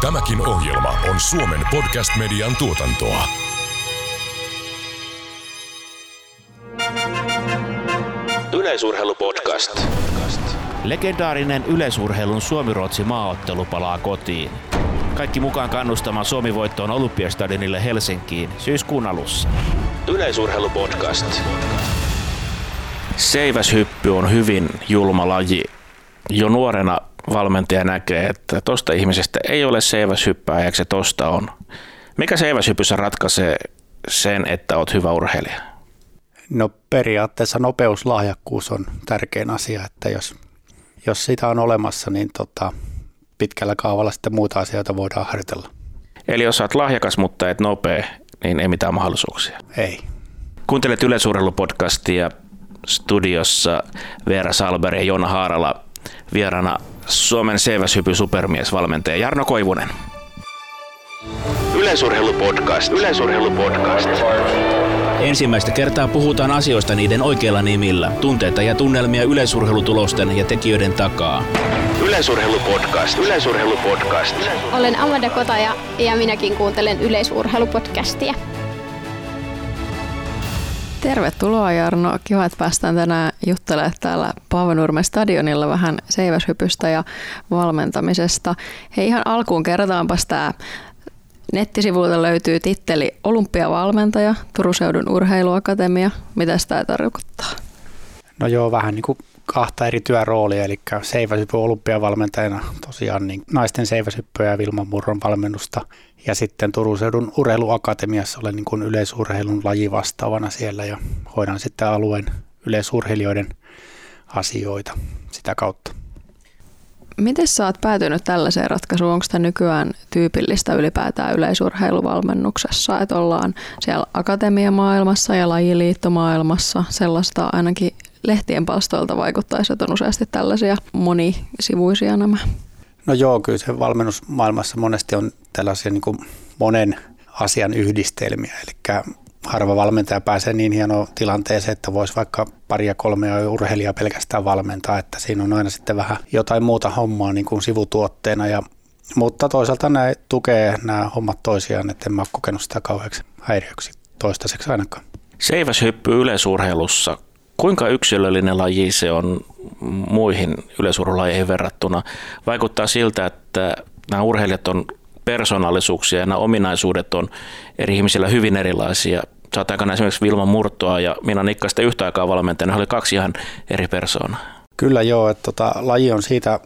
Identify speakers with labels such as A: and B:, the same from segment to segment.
A: Tämäkin ohjelma on Suomen podcast-median tuotantoa.
B: Yleisurheilupodcast.
C: Legendaarinen yleisurheilun Suomi-Ruotsi maaottelu palaa kotiin. Kaikki mukaan kannustamaan Suomi-voittoon Olympiastadionille Helsinkiin syyskuun alussa.
B: Yleisurheilupodcast.
C: Seiväshyppy on hyvin julma laji. Jo nuorena valmentaja näkee, että tosta ihmisestä ei ole seiväshyppää ja se tosta on. Mikä seiväshypyssä ratkaisee sen, että oot hyvä urheilija?
D: No periaatteessa nopeuslahjakkuus on tärkein asia, että jos, jos sitä on olemassa, niin tota, pitkällä kaavalla sitten muita asioita voidaan harjoitella.
C: Eli jos olet lahjakas, mutta et nopea, niin ei mitään mahdollisuuksia.
D: Ei.
C: Kuuntelet yleisurheilupodcastia studiossa Veera Salber ja Jonna Haarala vierana Suomen seiväshypy supermies valmentaja Jarno Koivunen.
B: Yleisurheilupodcast. Yleisurheilupodcast.
C: Ensimmäistä kertaa puhutaan asioista niiden oikeilla nimillä. Tunteita ja tunnelmia yleisurheilutulosten ja tekijöiden takaa.
B: Yleisurheilupodcast. Yleisurheilupodcast.
E: Olen Amanda Kotaja ja minäkin kuuntelen yleisurheilupodcastia.
F: Tervetuloa Jarno. Kiva, että päästään tänään juttelemaan täällä Paavanurmen stadionilla vähän seiväshypystä ja valmentamisesta. Hei ihan alkuun kertaanpas tämä Nettisivuilta löytyy titteli Olympiavalmentaja, Turun seudun urheiluakatemia. Mitä tämä tarkoittaa?
D: No joo, vähän niin kuin kahta eri työroolia, eli seiväshyppy olympiavalmentajana tosiaan niin naisten seiväshyppyä ja Vilman Murron valmennusta. Ja sitten Turun seudun urheiluakatemiassa olen niin kuin yleisurheilun lajivastaavana siellä ja hoidan sitten alueen yleisurheilijoiden asioita sitä kautta.
F: Miten sä oot päätynyt tällaiseen ratkaisuun? Onko tämä nykyään tyypillistä ylipäätään yleisurheiluvalmennuksessa, että ollaan siellä akatemiamaailmassa ja lajiliittomaailmassa sellaista ainakin lehtien palstoilta vaikuttaisi, että on useasti tällaisia monisivuisia nämä?
D: No joo, kyllä se valmennusmaailmassa monesti on tällaisia niin kuin monen asian yhdistelmiä, eli harva valmentaja pääsee niin hienoon tilanteeseen, että voisi vaikka paria kolmea urheilijaa pelkästään valmentaa, että siinä on aina sitten vähän jotain muuta hommaa niin kuin sivutuotteena. Ja, mutta toisaalta nämä tukee nämä hommat toisiaan, että en mä ole kokenut sitä kauheaksi häiriöksi toistaiseksi ainakaan.
C: Seiväshyppy yleisurheilussa. Kuinka yksilöllinen laji se on muihin yleisurheilulajeihin verrattuna? Vaikuttaa siltä, että nämä urheilijat on persoonallisuuksia ja nämä ominaisuudet on eri ihmisillä hyvin erilaisia. Aikana esimerkiksi Vilma Murtoa ja Minna Nikkaista yhtä aikaa valmentajana, oli kaksi ihan eri persoonaa.
D: Kyllä joo, että tota, laji on siitä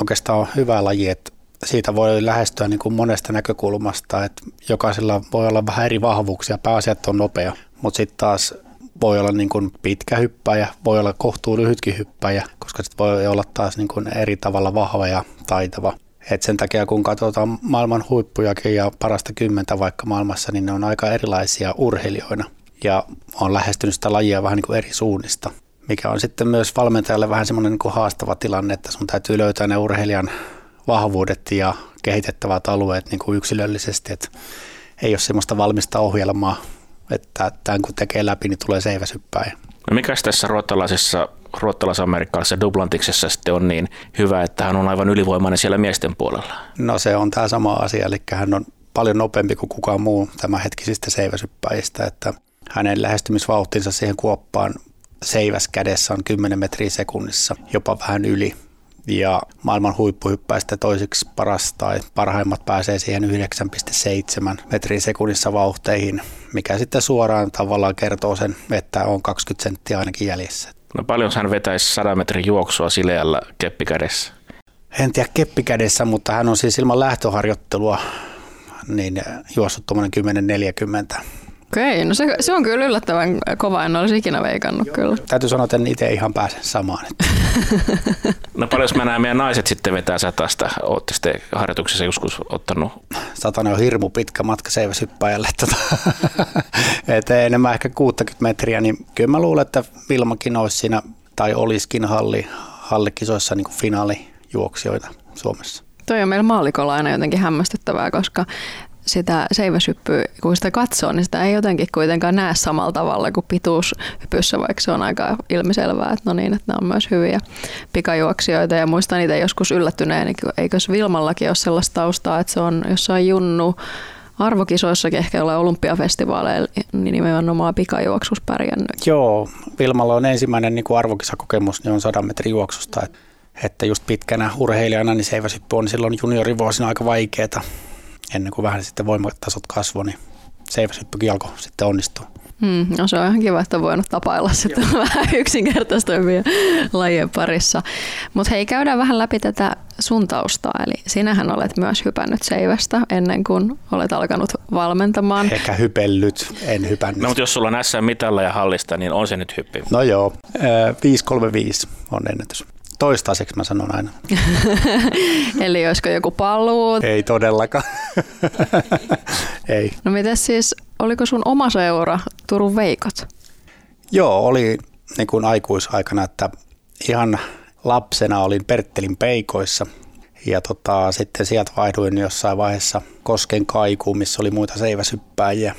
D: oikeastaan on hyvä laji, että siitä voi lähestyä niin kuin monesta näkökulmasta, että jokaisella voi olla vähän eri vahvuuksia, pääasiat on nopea, mutta sitten taas voi olla niin kuin pitkä hyppäjä, voi olla kohtuu lyhytkin hyppäjä, koska sitten voi olla taas niin kuin eri tavalla vahva ja taitava. Et sen takia kun katsotaan maailman huippujakin ja parasta kymmentä vaikka maailmassa, niin ne on aika erilaisia urheilijoina ja on lähestynyt sitä lajia vähän niin kuin eri suunnista, mikä on sitten myös valmentajalle vähän semmoinen niin kuin haastava tilanne, että sun täytyy löytää ne urheilijan vahvuudet ja kehitettävät alueet niin kuin yksilöllisesti, että ei ole semmoista valmista ohjelmaa, että tämän kun tekee läpi, niin tulee seiväsyppäin.
C: No mikäs tässä ruottalaisessa ruottalaisamerikkalaisessa dublantiksessa sitten on niin hyvä, että hän on aivan ylivoimainen siellä miesten puolella?
D: No se on tämä sama asia, eli hän on paljon nopeampi kuin kukaan muu tämänhetkisistä seiväsyppäjistä, että hänen lähestymisvauhtinsa siihen kuoppaan seiväs kädessä on 10 metriä sekunnissa, jopa vähän yli. Ja maailman huippuhyppäistä toiseksi paras tai parhaimmat pääsee siihen 9,7 metriä sekunnissa vauhteihin, mikä sitten suoraan tavallaan kertoo sen, että on 20 senttiä ainakin jäljessä.
C: No paljon hän vetäisi 100 metrin juoksua sileällä keppikädessä?
D: En tiedä keppikädessä, mutta hän on siis ilman lähtöharjoittelua niin juossut tuommoinen 10-40.
F: Okei, no se, se on kyllä yllättävän kova, en olisi ikinä veikannut Joo. kyllä.
D: Täytyy sanoa, että en itse ihan pääse samaan.
C: no paljon jos mä meidän naiset sitten vetää satasta, olette sitten harjoituksessa joskus ottanut?
D: Satanen on hirmu pitkä matka seiväsyppäjälle. Tota. että enemmän ehkä 60 metriä, niin kyllä mä luulen, että Vilmakin olisi siinä, tai olisikin halli, hallikisoissa niin finaalijuoksijoita Suomessa.
F: Toi on meillä maallikolla aina jotenkin hämmästyttävää, koska sitä seiväshyppyä, kun sitä katsoo, niin sitä ei jotenkin kuitenkaan näe samalla tavalla kuin pituushypyssä, vaikka se on aika ilmiselvää, että no niin, että ne on myös hyviä pikajuoksijoita. Ja muistan niitä joskus yllättyneen, niin eikös Vilmallakin ole sellaista taustaa, että se on jossain junnu arvokisoissakin ehkä ole olympiafestivaaleilla niin nimenomaan pikajuoksus pärjännyt.
D: Joo, Vilmalla on ensimmäinen niin kuin arvokisakokemus, niin on 100 metrin juoksusta. Että just pitkänä urheilijana, niin seiväsyppy on silloin juniorivuosina aika vaikeaa. Ennen kuin vähän sitten voimatasot kasvoi, niin seiväsyppykin alkoi sitten onnistua.
F: Hmm, no se on ihan kiva, että on voinut tapailla sitten vähän yksinkertaistavia lajien parissa. Mutta hei, käydään vähän läpi tätä sun taustaa. Eli sinähän olet myös hypännyt seivästä ennen kuin olet alkanut valmentamaan.
D: Ehkä hypellyt, en hypännyt.
C: No, mutta jos sulla on SM-mitalla ja hallista, niin on se nyt hyppi.
D: No joo, 535 on ennätys. Toistaiseksi mä sanon aina.
F: Eli olisiko joku paluu?
D: Ei todellakaan. Ei.
F: No miten siis, oliko sun oma seura Turun Veikot?
D: Joo, oli niin kuin aikuisaikana, että ihan lapsena olin Perttelin peikoissa ja tota, sitten sieltä vaihduin jossain vaiheessa Kosken kaikuun, missä oli muita seiväsyppääjiä.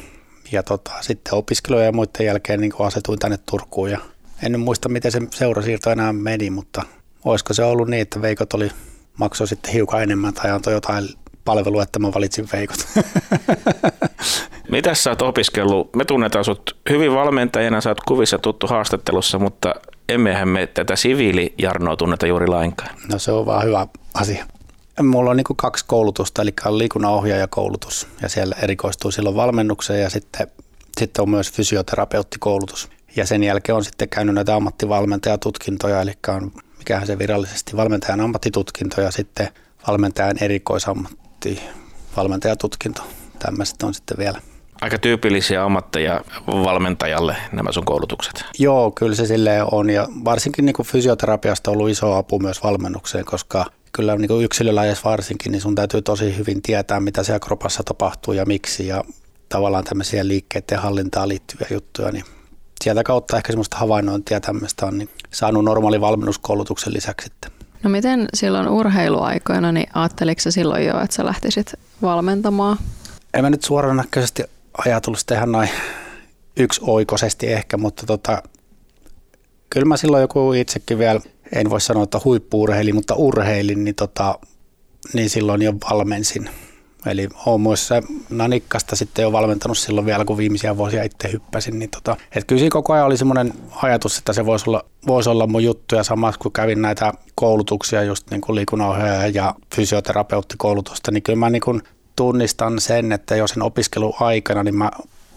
D: Ja tota, sitten opiskelujen ja muiden jälkeen niin asetuin tänne Turkuun ja en muista, miten se seurasiirto enää meni, mutta olisiko se ollut niin, että Veikot oli, maksoi sitten hiukan enemmän tai antoi jotain palvelua, että mä valitsin Veikot.
C: Mitä sä oot opiskellut? Me tunnetaan sut hyvin valmentajana, sä oot kuvissa tuttu haastattelussa, mutta emmehän me tätä siviilijarnoa tunneta juuri lainkaan.
D: No se on vaan hyvä asia. Mulla on niin kaksi koulutusta, eli on liikunnanohjaajakoulutus ja siellä erikoistuu silloin valmennukseen ja sitten, sitten on myös fysioterapeuttikoulutus. Ja sen jälkeen on sitten käynyt näitä ammattivalmentajatutkintoja, eli on mikähän se virallisesti valmentajan ammattitutkinto ja sitten valmentajan erikoisammatti valmentajatutkinto. Tämmöiset on sitten vielä.
C: Aika tyypillisiä ammatteja valmentajalle nämä sun koulutukset.
D: Joo, kyllä se silleen on ja varsinkin niin kuin fysioterapiasta on ollut iso apu myös valmennukseen, koska kyllä niin kuin varsinkin, niin sun täytyy tosi hyvin tietää, mitä siellä kropassa tapahtuu ja miksi ja tavallaan tämmöisiä liikkeiden hallintaan liittyviä juttuja, niin sieltä kautta ehkä semmoista havainnointia tämmöistä on niin saanut normaali valmennuskoulutuksen lisäksi sitten.
F: No miten silloin urheiluaikoina, niin ajatteliko silloin jo, että sä lähtisit valmentamaan?
D: En mä nyt suoranaisesti ajatellut sitä ihan noin oikoisesti ehkä, mutta tota, kyllä mä silloin joku itsekin vielä, en voi sanoa, että huippuurheilin, mutta urheilin, niin, tota, niin silloin jo valmensin – Eli olen myös Nanikkasta sitten jo valmentanut silloin vielä, kun viimeisiä vuosia itse hyppäsin. Niin tota, et kyllä siinä koko ajan oli semmoinen ajatus, että se voisi olla, voisi olla mun juttu. Ja samassa kun kävin näitä koulutuksia, just niin kuin liikunnanohjaaja ja fysioterapeuttikoulutusta, niin kyllä mä niin kuin tunnistan sen, että jo sen opiskeluaikana, niin mä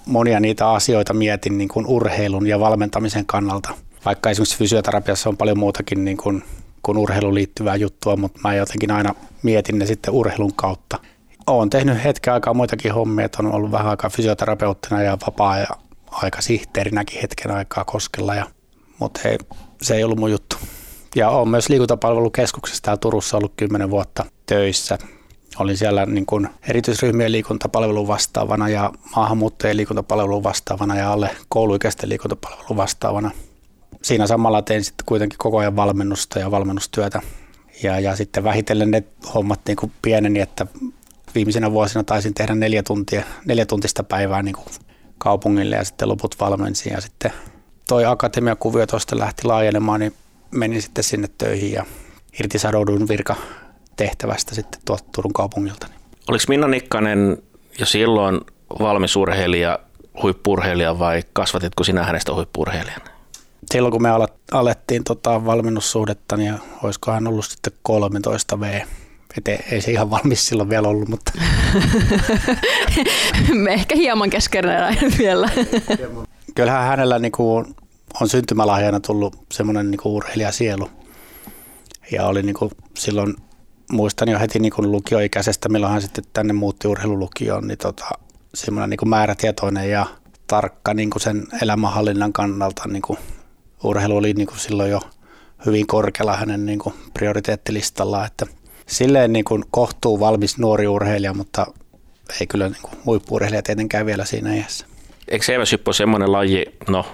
D: monia niitä asioita mietin niin kuin urheilun ja valmentamisen kannalta. Vaikka esimerkiksi fysioterapiassa on paljon muutakin niin kuin, kuin urheiluun liittyvää juttua, mutta mä jotenkin aina mietin ne sitten urheilun kautta olen tehnyt hetken aikaa muitakin hommia, että on ollut vähän aikaa fysioterapeuttina ja vapaa ja aika sihteerinäkin hetken aikaa Koskella, ja, mutta hei, se ei ollut mun juttu. Ja olen myös liikuntapalvelukeskuksessa täällä Turussa ollut kymmenen vuotta töissä. Olin siellä niin kuin erityisryhmien liikuntapalvelun vastaavana ja maahanmuuttajien liikuntapalvelun vastaavana ja alle kouluikäisten liikuntapalvelun vastaavana. Siinä samalla tein sitten kuitenkin koko ajan valmennusta ja valmennustyötä. Ja, ja sitten vähitellen ne hommat niin kuin pieneni, että viimeisenä vuosina taisin tehdä neljä, tuntia, neljä tuntista päivää niin kuin kaupungille ja sitten loput valmensin ja sitten toi akatemiakuvio tuosta lähti laajenemaan, niin menin sitten sinne töihin ja irtisanouduin virka tehtävästä sitten tuolta Turun kaupungilta.
C: Oliko Minna Nikkanen jo silloin valmis urheilija, huippurheilija vai kasvatitko sinä hänestä huippurheilijana?
D: Silloin kun me alettiin tota valmennussuhdetta, niin olisikohan ollut sitten 13 V et ei, se ihan valmis silloin vielä ollut, mutta...
F: Me ehkä hieman keskeneräinen vielä.
D: Kyllähän hänellä niinku on syntymälahjana tullut semmoinen niinku urheilijasielu. Ja oli niinku silloin, muistan jo heti niinku lukioikäisestä, milloin hän sitten tänne muutti urheilulukioon, niin tota, semmoinen niinku määrätietoinen ja tarkka niinku sen elämänhallinnan kannalta. Niinku, urheilu oli niinku silloin jo hyvin korkealla hänen niinku prioriteettilistallaan, että – silleen niin kuin kohtuu valmis nuori urheilija, mutta ei kyllä niin kuin huippu-urheilija tietenkään vielä siinä iässä.
C: Eikö seiväsyppy ole semmoinen laji, no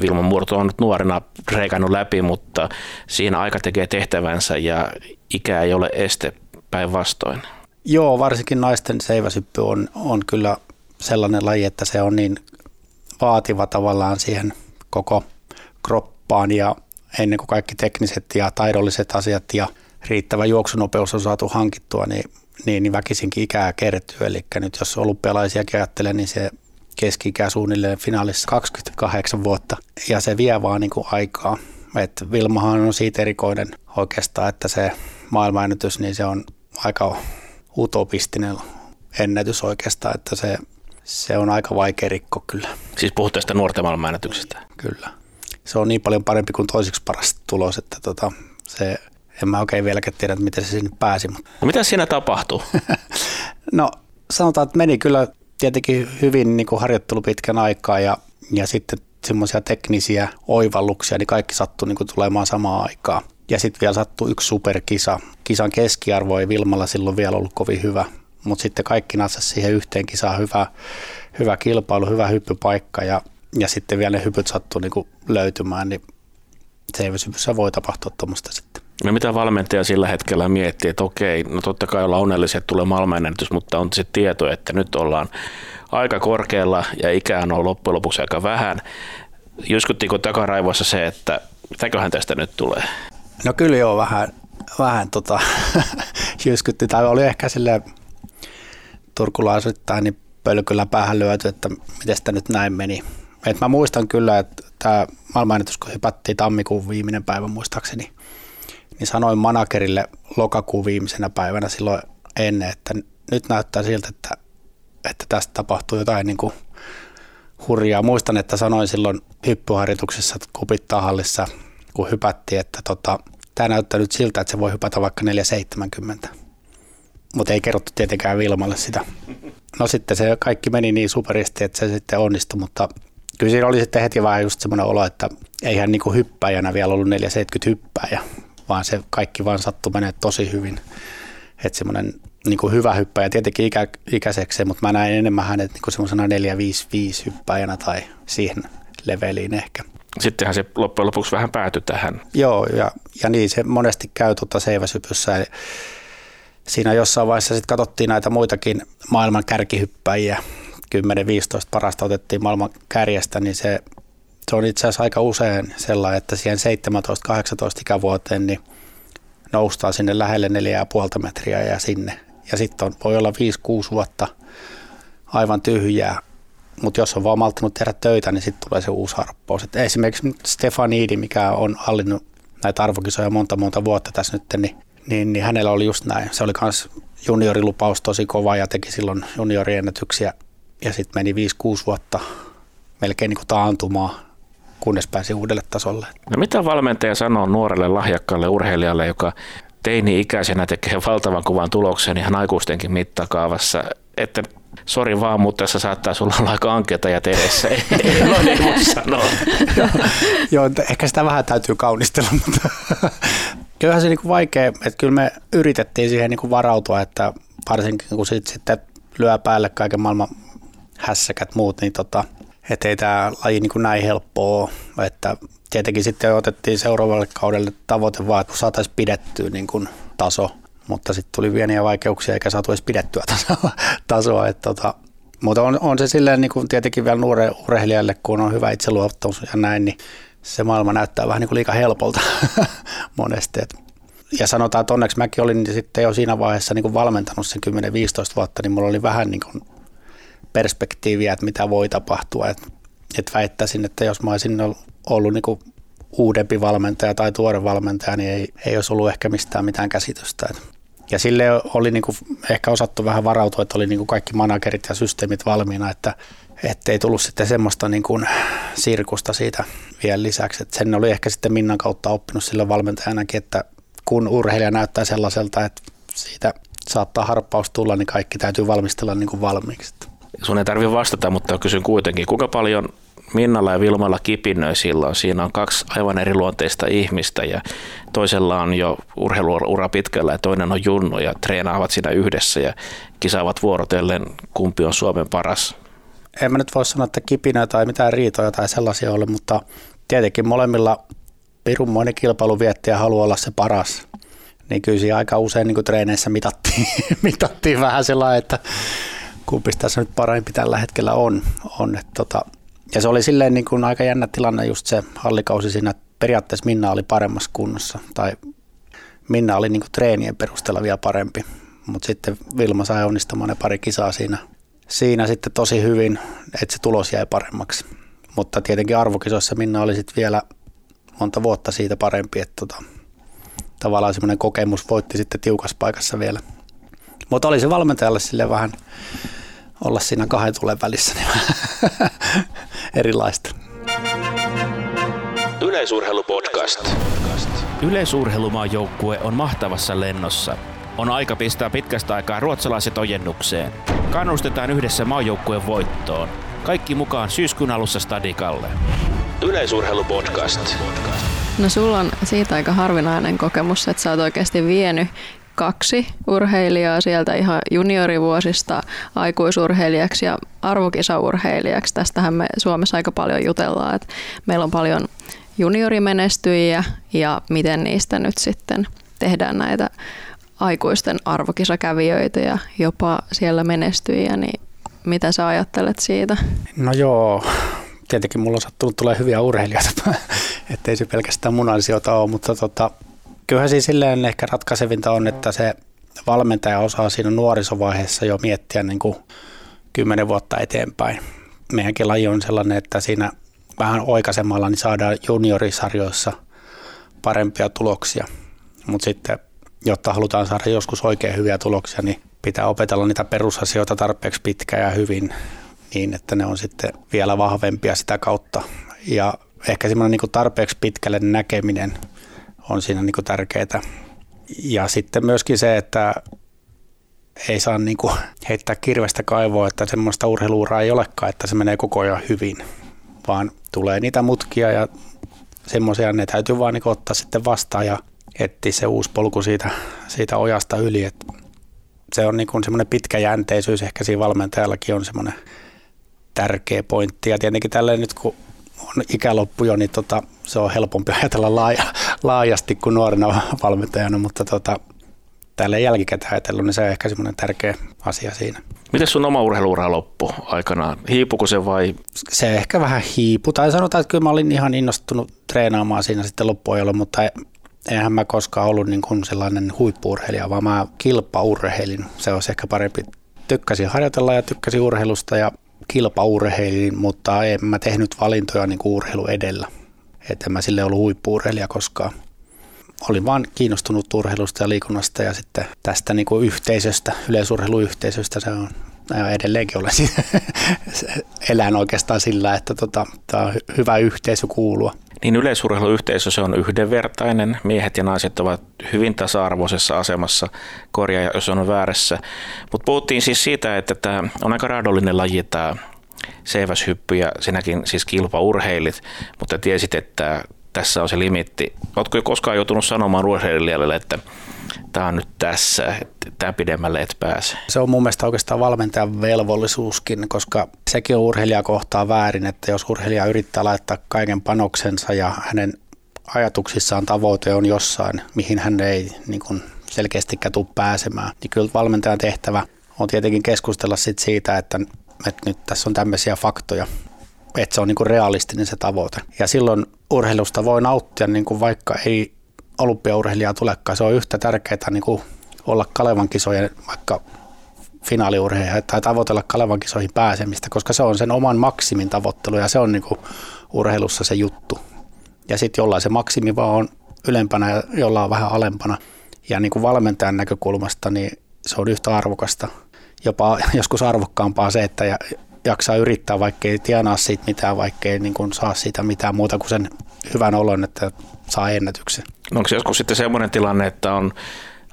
C: Vilma Murto on nyt nuorena reikannut läpi, mutta siinä aika tekee tehtävänsä ja ikä ei ole este päinvastoin.
D: Joo, varsinkin naisten seiväsyppy on, on kyllä sellainen laji, että se on niin vaativa tavallaan siihen koko kroppaan ja ennen kuin kaikki tekniset ja taidolliset asiat ja riittävä juoksunopeus on saatu hankittua, niin, niin, niin väkisinkin ikää kertyy. Eli nyt jos olympialaisiakin ajattelee, niin se keski-ikä suunnilleen finaalissa 28 vuotta ja se vie vaan niin kuin aikaa. Et Vilmahan on siitä erikoinen oikeastaan, että se maailmanennätys, niin se on aika utopistinen ennätys oikeastaan, että se, se on aika vaikea rikko kyllä.
C: Siis puhut tästä nuorten maailmanennätyksestä.
D: Kyllä. Se on niin paljon parempi kuin toiseksi paras tulos, että tota, se, en mä oikein vieläkään tiedä, että miten se sinne pääsi.
C: No mitä siinä tapahtuu?
D: no sanotaan, että meni kyllä tietenkin hyvin niin kuin harjoittelu pitkän aikaa ja, ja sitten semmoisia teknisiä oivalluksia, niin kaikki sattui niin kuin tulemaan samaan aikaan. Ja sitten vielä sattui yksi superkisa. Kisan keskiarvo ei Vilmalla silloin vielä ollut kovin hyvä, mutta sitten kaikki natsasi siihen yhteen kisaan hyvä, hyvä kilpailu, hyvä hyppypaikka ja, ja sitten vielä ne hypyt sattui niin kuin löytymään, niin seiväsypyssä voi tapahtua tuommoista sitten.
C: No mitä valmentaja sillä hetkellä miettii, että okei, no totta kai ollaan onnellisia, että tulee maailmanennätys, mutta on se tieto, että nyt ollaan aika korkealla ja ikään on loppujen lopuksi aika vähän. Jyskuttiinko takaraivoissa se, että mitäköhän tästä nyt tulee?
D: No kyllä joo, vähän, vähän tota, jyskytti, tai oli ehkä sille turkulaisittain niin pölkyllä päähän lyöty, että miten sitä nyt näin meni. Et mä muistan kyllä, että tämä maailmanennätys, kun hypättiin tammikuun viimeinen päivä muistaakseni, niin sanoin managerille lokakuun viimeisenä päivänä silloin ennen, että nyt näyttää siltä, että, että tästä tapahtuu jotain niin kuin hurjaa. Muistan, että sanoin silloin hyppyharjoituksessa kupittahallissa, kun hypättiin, että tota, tämä näyttää nyt siltä, että se voi hypätä vaikka 470. Mutta ei kerrottu tietenkään Vilmalle sitä. No sitten se kaikki meni niin superisti, että se sitten onnistui, mutta kyllä siinä oli sitten heti vähän just semmoinen olo, että eihän niinku hyppäjänä vielä ollut 470 hyppääjä, vaan se kaikki vaan sattui menee tosi hyvin. Että semmoinen niin kuin hyvä hyppäjä, tietenkin ikä, ikäiseksi, mutta mä näin enemmän hänet niin kuin semmoisena 455 hyppäjänä tai siihen leveliin ehkä.
C: Sittenhän se loppujen lopuksi vähän päätyi tähän.
D: Joo, ja, ja niin se monesti käy tuota seiväsypyssä. Siinä jossain vaiheessa sitten katsottiin näitä muitakin maailman kärkihyppäjiä, 10-15 parasta otettiin maailman kärjestä, niin se, se on itse asiassa aika usein sellainen, että siihen 17-18 ikävuoteen niin noustaan sinne lähelle 4,5 metriä ja sinne. Ja sitten voi olla 5-6 vuotta aivan tyhjää, mutta jos on vaan malttanut tehdä töitä, niin sitten tulee se uusi harppaus. Et esimerkiksi Stefanidi, mikä on hallinnut näitä arvokisoja monta monta vuotta tässä nyt, niin, niin, niin hänellä oli just näin. Se oli myös juniorilupaus tosi kova ja teki silloin junioriennätyksiä ja sitten meni 5-6 vuotta melkein niin taantumaan, kunnes pääsi uudelle tasolle.
C: No mitä valmentaja sanoo nuorelle lahjakkaalle urheilijalle, joka teini-ikäisenä tekee valtavan kuvan tuloksen ihan aikuistenkin mittakaavassa, että sori vaan, mutta tässä saattaa sulla olla aika ankeita ja edessä. Ei, ei voi sanoa.
D: Joo, ehkä sitä vähän täytyy kaunistella, mutta kyllähän se niin vaikea, että kyllä me yritettiin siihen niin varautua, että varsinkin kun sit sitten lyö päälle kaiken maailman hässäkät muut, niin tota, että ei tämä laji niin kuin näin helppoa. Että tietenkin sitten otettiin seuraavalle kaudelle tavoite vaan, että saataisiin pidettyä niin kuin taso, mutta sitten tuli pieniä vaikeuksia eikä saatu edes pidettyä tasoa. tasoa että tota, mutta on, on, se silleen niin kuin tietenkin vielä nuore urheilijalle, kun on hyvä itseluottamus ja näin, niin se maailma näyttää vähän niin kuin liika helpolta monesti. Et ja sanotaan, että onneksi mäkin olin sitten jo siinä vaiheessa niin kuin valmentanut sen 10-15 vuotta, niin mulla oli vähän niin kuin perspektiiviä, että mitä voi tapahtua. Et, et väittäisin, että jos mä olisin ollut niin kuin uudempi valmentaja tai tuore valmentaja, niin ei, ei olisi ollut ehkä mistään mitään käsitystä. Ja sille oli niin kuin ehkä osattu vähän varautua, että oli niin kuin kaikki managerit ja systeemit valmiina, että ei tullut sitten semmoista niin kuin sirkusta siitä vielä lisäksi. Että sen oli ehkä sitten Minnan kautta oppinut sille valmentajanakin, että kun urheilija näyttää sellaiselta, että siitä saattaa harppaus tulla, niin kaikki täytyy valmistella niin kuin valmiiksi.
C: Sun ei tarvitse vastata, mutta kysyn kuitenkin, kuinka paljon Minnalla ja Vilmalla kipinöi silloin. Siinä on kaksi aivan eri luonteista ihmistä ja toisella on jo urheiluura pitkällä ja toinen on junnu ja treenaavat siinä yhdessä ja kisaavat vuorotellen, kumpi on Suomen paras.
D: En mä nyt voi sanoa, että kipinä tai mitään riitoja tai sellaisia ole, mutta tietenkin molemmilla pirunmoinen kilpailu vietti ja haluaa olla se paras. niin kyllä siinä aika usein niin treeneissä mitattiin, mitattiin vähän sellainen, että kumpi tässä nyt parempi tällä hetkellä on. on että tota, ja se oli silleen niin kuin aika jännä tilanne just se hallikausi siinä, että periaatteessa Minna oli paremmassa kunnossa tai Minna oli niin kuin treenien perusteella vielä parempi, mutta sitten Vilma sai onnistumaan ne pari kisaa siinä, siinä sitten tosi hyvin, että se tulos jäi paremmaksi. Mutta tietenkin arvokisoissa Minna oli sitten vielä monta vuotta siitä parempi, että tota, tavallaan semmoinen kokemus voitti sitten tiukassa paikassa vielä. Mutta oli se valmentajalle sille vähän olla siinä kahden tulen välissä niin erilaista.
B: Yleisurheilupodcast.
C: Yleisurheilumaajoukue on mahtavassa lennossa. On aika pistää pitkästä aikaa ruotsalaiset ojennukseen. Kannustetaan yhdessä maajoukkueen voittoon. Kaikki mukaan syyskuun alussa Stadikalle.
B: Yleisurheilupodcast.
F: No sulla on siitä aika harvinainen kokemus, että sä oot oikeasti vienyt kaksi urheilijaa sieltä ihan juniorivuosista aikuisurheilijaksi ja arvokisaurheilijaksi. Tästähän me Suomessa aika paljon jutellaan, että meillä on paljon juniorimenestyjiä ja miten niistä nyt sitten tehdään näitä aikuisten arvokisakävijöitä ja jopa siellä menestyjiä, niin mitä sä ajattelet siitä?
D: No joo, tietenkin mulla on sattunut tulee hyviä urheilijoita, ettei se pelkästään mun ansiota ole, mutta tota, kyllähän siinä silleen ehkä ratkaisevinta on, että se valmentaja osaa siinä nuorisovaiheessa jo miettiä niin kuin kymmenen vuotta eteenpäin. Meidänkin laji on sellainen, että siinä vähän oikaisemalla niin saadaan juniorisarjoissa parempia tuloksia, mutta sitten jotta halutaan saada joskus oikein hyviä tuloksia, niin pitää opetella niitä perusasioita tarpeeksi pitkään ja hyvin niin, että ne on sitten vielä vahvempia sitä kautta. Ja ehkä semmoinen niin tarpeeksi pitkälle näkeminen on siinä niin tärkeää. Ja sitten myöskin se, että ei saa niin kuin heittää kirvestä kaivoa, että semmoista urheiluuraa ei olekaan, että se menee koko ajan hyvin, vaan tulee niitä mutkia ja semmoisia, ne täytyy vaan niin ottaa sitten vastaan ja etsiä se uusi polku siitä, siitä ojasta yli. Et se on niin semmoinen pitkäjänteisyys, ehkä siinä valmentajallakin on semmoinen tärkeä pointti. Ja tietenkin tälleen nyt kun on ikäloppu jo, niin tota, se on helpompi ajatella laaja, laajasti kuin nuorena valmentajana, mutta tota, tälle jälkikäteen ajatellut, niin se on ehkä semmoinen tärkeä asia siinä.
C: Miten sun oma urheiluura loppu aikanaan? Hiipuko se vai?
D: Se ehkä vähän hiipu. Tai sanotaan, että kyllä mä olin ihan innostunut treenaamaan siinä sitten loppuajalla, mutta eihän mä koskaan ollut niin kuin sellainen huippuurheilija, vaan mä kilpaurheilin. Se olisi ehkä parempi. Tykkäsin harjoitella ja tykkäsin urheilusta ja kilpaurheilin, mutta en mä tehnyt valintoja niin kuin urheilu edellä. Että en mä sille ollut huippuurheilija koskaan. Olin vaan kiinnostunut urheilusta ja liikunnasta ja sitten tästä niin kuin yhteisöstä, yleisurheiluyhteisöstä se on edelleenkin olen elän oikeastaan sillä, että tota, tämä on hyvä yhteisö kuulua.
C: Niin yleisurheiluyhteisö se on yhdenvertainen. Miehet ja naiset ovat hyvin tasa-arvoisessa asemassa, korjaa jos on väärässä. Mutta puhuttiin siis siitä, että tämä on aika raadollinen laji tämä seiväshyppy ja sinäkin siis kilpaurheilit, mutta tiesit, että tässä on se limitti. Oletko koskaan joutunut sanomaan urheilijalle, että tämä on nyt tässä, että tämä pidemmälle et pääse?
D: Se on mun mielestä oikeastaan valmentajan velvollisuuskin, koska sekin on urheilija kohtaa väärin, että jos urheilija yrittää laittaa kaiken panoksensa ja hänen ajatuksissaan tavoite on jossain, mihin hän ei niin kuin selkeästikään tule pääsemään, niin kyllä valmentajan tehtävä on tietenkin keskustella sit siitä, että, että nyt tässä on tämmöisiä faktoja, että se on niin kuin realistinen se tavoite. Ja silloin urheilusta voi nauttia, niin kuin vaikka ei olympiaurheilijaa tulekaan. Se on yhtä tärkeää niin kuin olla Kalevan kisojen vaikka finaaliurheilija tai tavoitella Kalevan kisoihin pääsemistä, koska se on sen oman maksimin tavoittelu ja se on niin kuin urheilussa se juttu. Ja sitten jollain se maksimi vaan on ylempänä ja jollain on vähän alempana. Ja niin kuin valmentajan näkökulmasta niin se on yhtä arvokasta, jopa joskus arvokkaampaa se, että jaksaa yrittää, vaikka ei tienaa siitä mitään, vaikka ei niin saa siitä mitään muuta kuin sen hyvän olon, että saa ennätyksen.
C: No onko joskus sitten semmoinen tilanne, että on